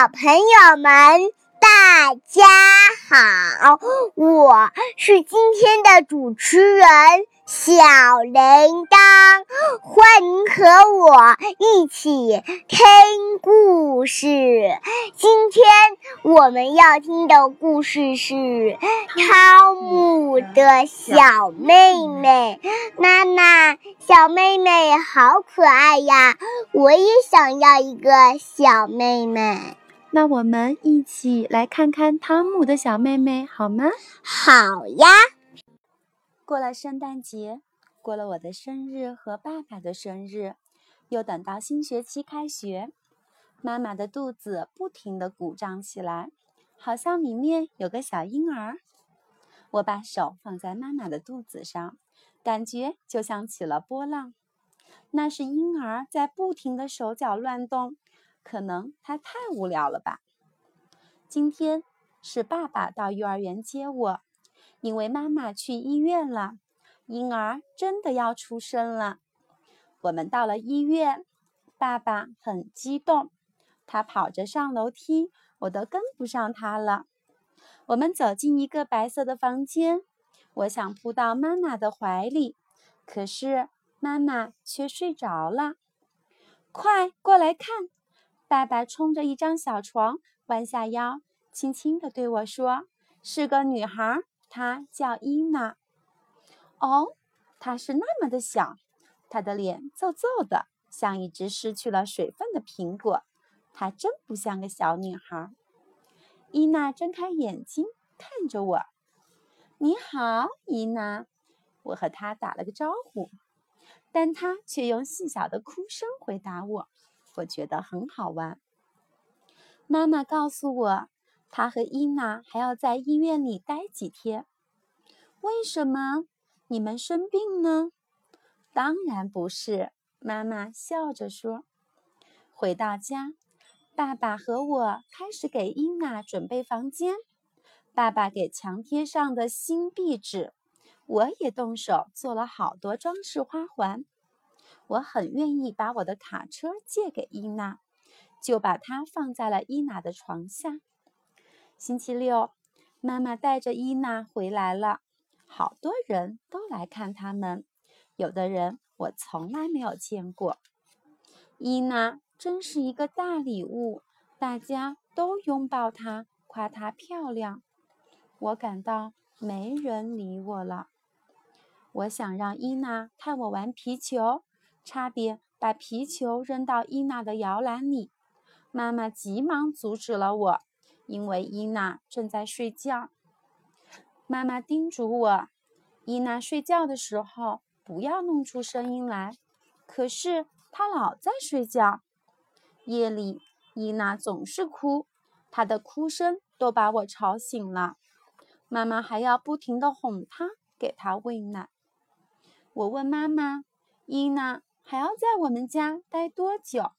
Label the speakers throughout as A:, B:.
A: 小朋友们，大家好，我是今天的主持人小铃铛，欢迎和我一起听故事。今天我们要听的故事是《汤姆的小妹妹》。妈妈，小妹妹好可爱呀，我也想要一个小妹妹。
B: 那我们一起来看看汤姆的小妹妹好吗？
A: 好呀。
B: 过了圣诞节，过了我的生日和爸爸的生日，又等到新学期开学，妈妈的肚子不停地鼓胀起来，好像里面有个小婴儿。我把手放在妈妈的肚子上，感觉就像起了波浪。那是婴儿在不停的手脚乱动。可能他太无聊了吧。今天是爸爸到幼儿园接我，因为妈妈去医院了，婴儿真的要出生了。我们到了医院，爸爸很激动，他跑着上楼梯，我都跟不上他了。我们走进一个白色的房间，我想扑到妈妈的怀里，可是妈妈却睡着了。快过来看！爸爸冲着一张小床，弯下腰，轻轻地对我说：“是个女孩，她叫伊娜。哦，她是那么的小，她的脸皱皱的，像一只失去了水分的苹果。她真不像个小女孩。”伊娜睁开眼睛看着我：“你好，伊娜。”我和她打了个招呼，但她却用细小的哭声回答我。我觉得很好玩。妈妈告诉我，她和伊娜还要在医院里待几天。为什么？你们生病呢？当然不是。妈妈笑着说。回到家，爸爸和我开始给伊娜准备房间。爸爸给墙贴上的新壁纸，我也动手做了好多装饰花环。我很愿意把我的卡车借给伊娜，就把它放在了伊娜的床下。星期六，妈妈带着伊娜回来了，好多人都来看他们，有的人我从来没有见过。伊娜真是一个大礼物，大家都拥抱她，夸她漂亮。我感到没人理我了。我想让伊娜看我玩皮球。差点把皮球扔到伊娜的摇篮里，妈妈急忙阻止了我，因为伊娜正在睡觉。妈妈叮嘱我，伊娜睡觉的时候不要弄出声音来。可是她老在睡觉。夜里，伊娜总是哭，她的哭声都把我吵醒了。妈妈还要不停地哄她，给她喂奶。我问妈妈：“伊娜？”还要在我们家待多久？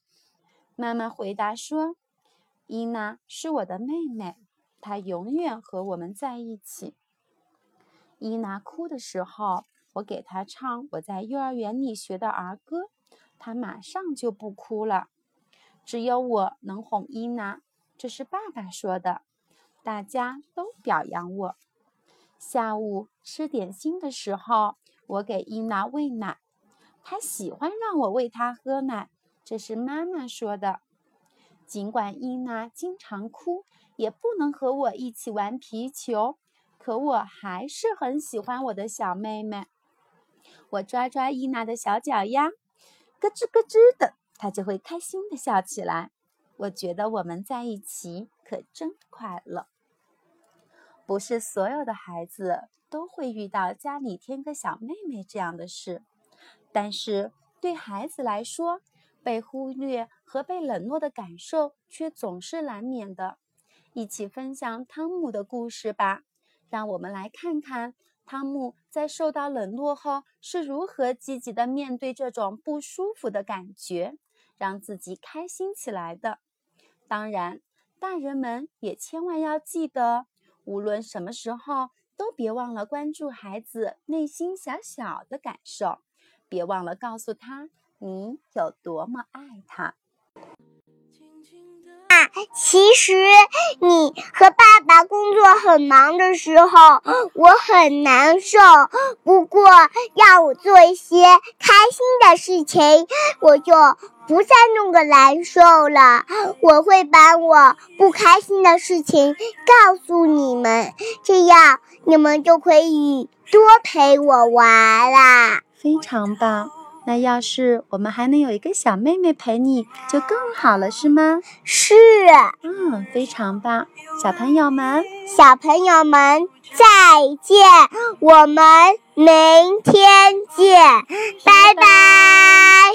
B: 妈妈回答说：“伊娜是我的妹妹，她永远和我们在一起。”伊娜哭的时候，我给她唱我在幼儿园里学的儿歌，她马上就不哭了。只有我能哄伊娜，这是爸爸说的。大家都表扬我。下午吃点心的时候，我给伊娜喂奶。他喜欢让我喂他喝奶，这是妈妈说的。尽管伊娜经常哭，也不能和我一起玩皮球，可我还是很喜欢我的小妹妹。我抓抓伊娜的小脚丫，咯吱咯吱的，她就会开心的笑起来。我觉得我们在一起可真快乐。不是所有的孩子都会遇到家里添个小妹妹这样的事。但是对孩子来说，被忽略和被冷落的感受却总是难免的。一起分享汤姆的故事吧，让我们来看看汤姆在受到冷落后是如何积极的面对这种不舒服的感觉，让自己开心起来的。当然，大人们也千万要记得，无论什么时候，都别忘了关注孩子内心小小的感受。别忘了告诉他你有多么爱他。
A: 啊，其实你和爸爸工作很忙的时候，我很难受。不过让我做一些开心的事情，我就不再那么难受了。我会把我不开心的事情告诉你们，这样你们就可以多陪我玩啦。
B: 非常棒。那要是我们还能有一个小妹妹陪你，就更好了，是吗？
A: 是。
B: 嗯，非常棒。小朋友们，
A: 小朋友们再见，我们明天见，拜拜。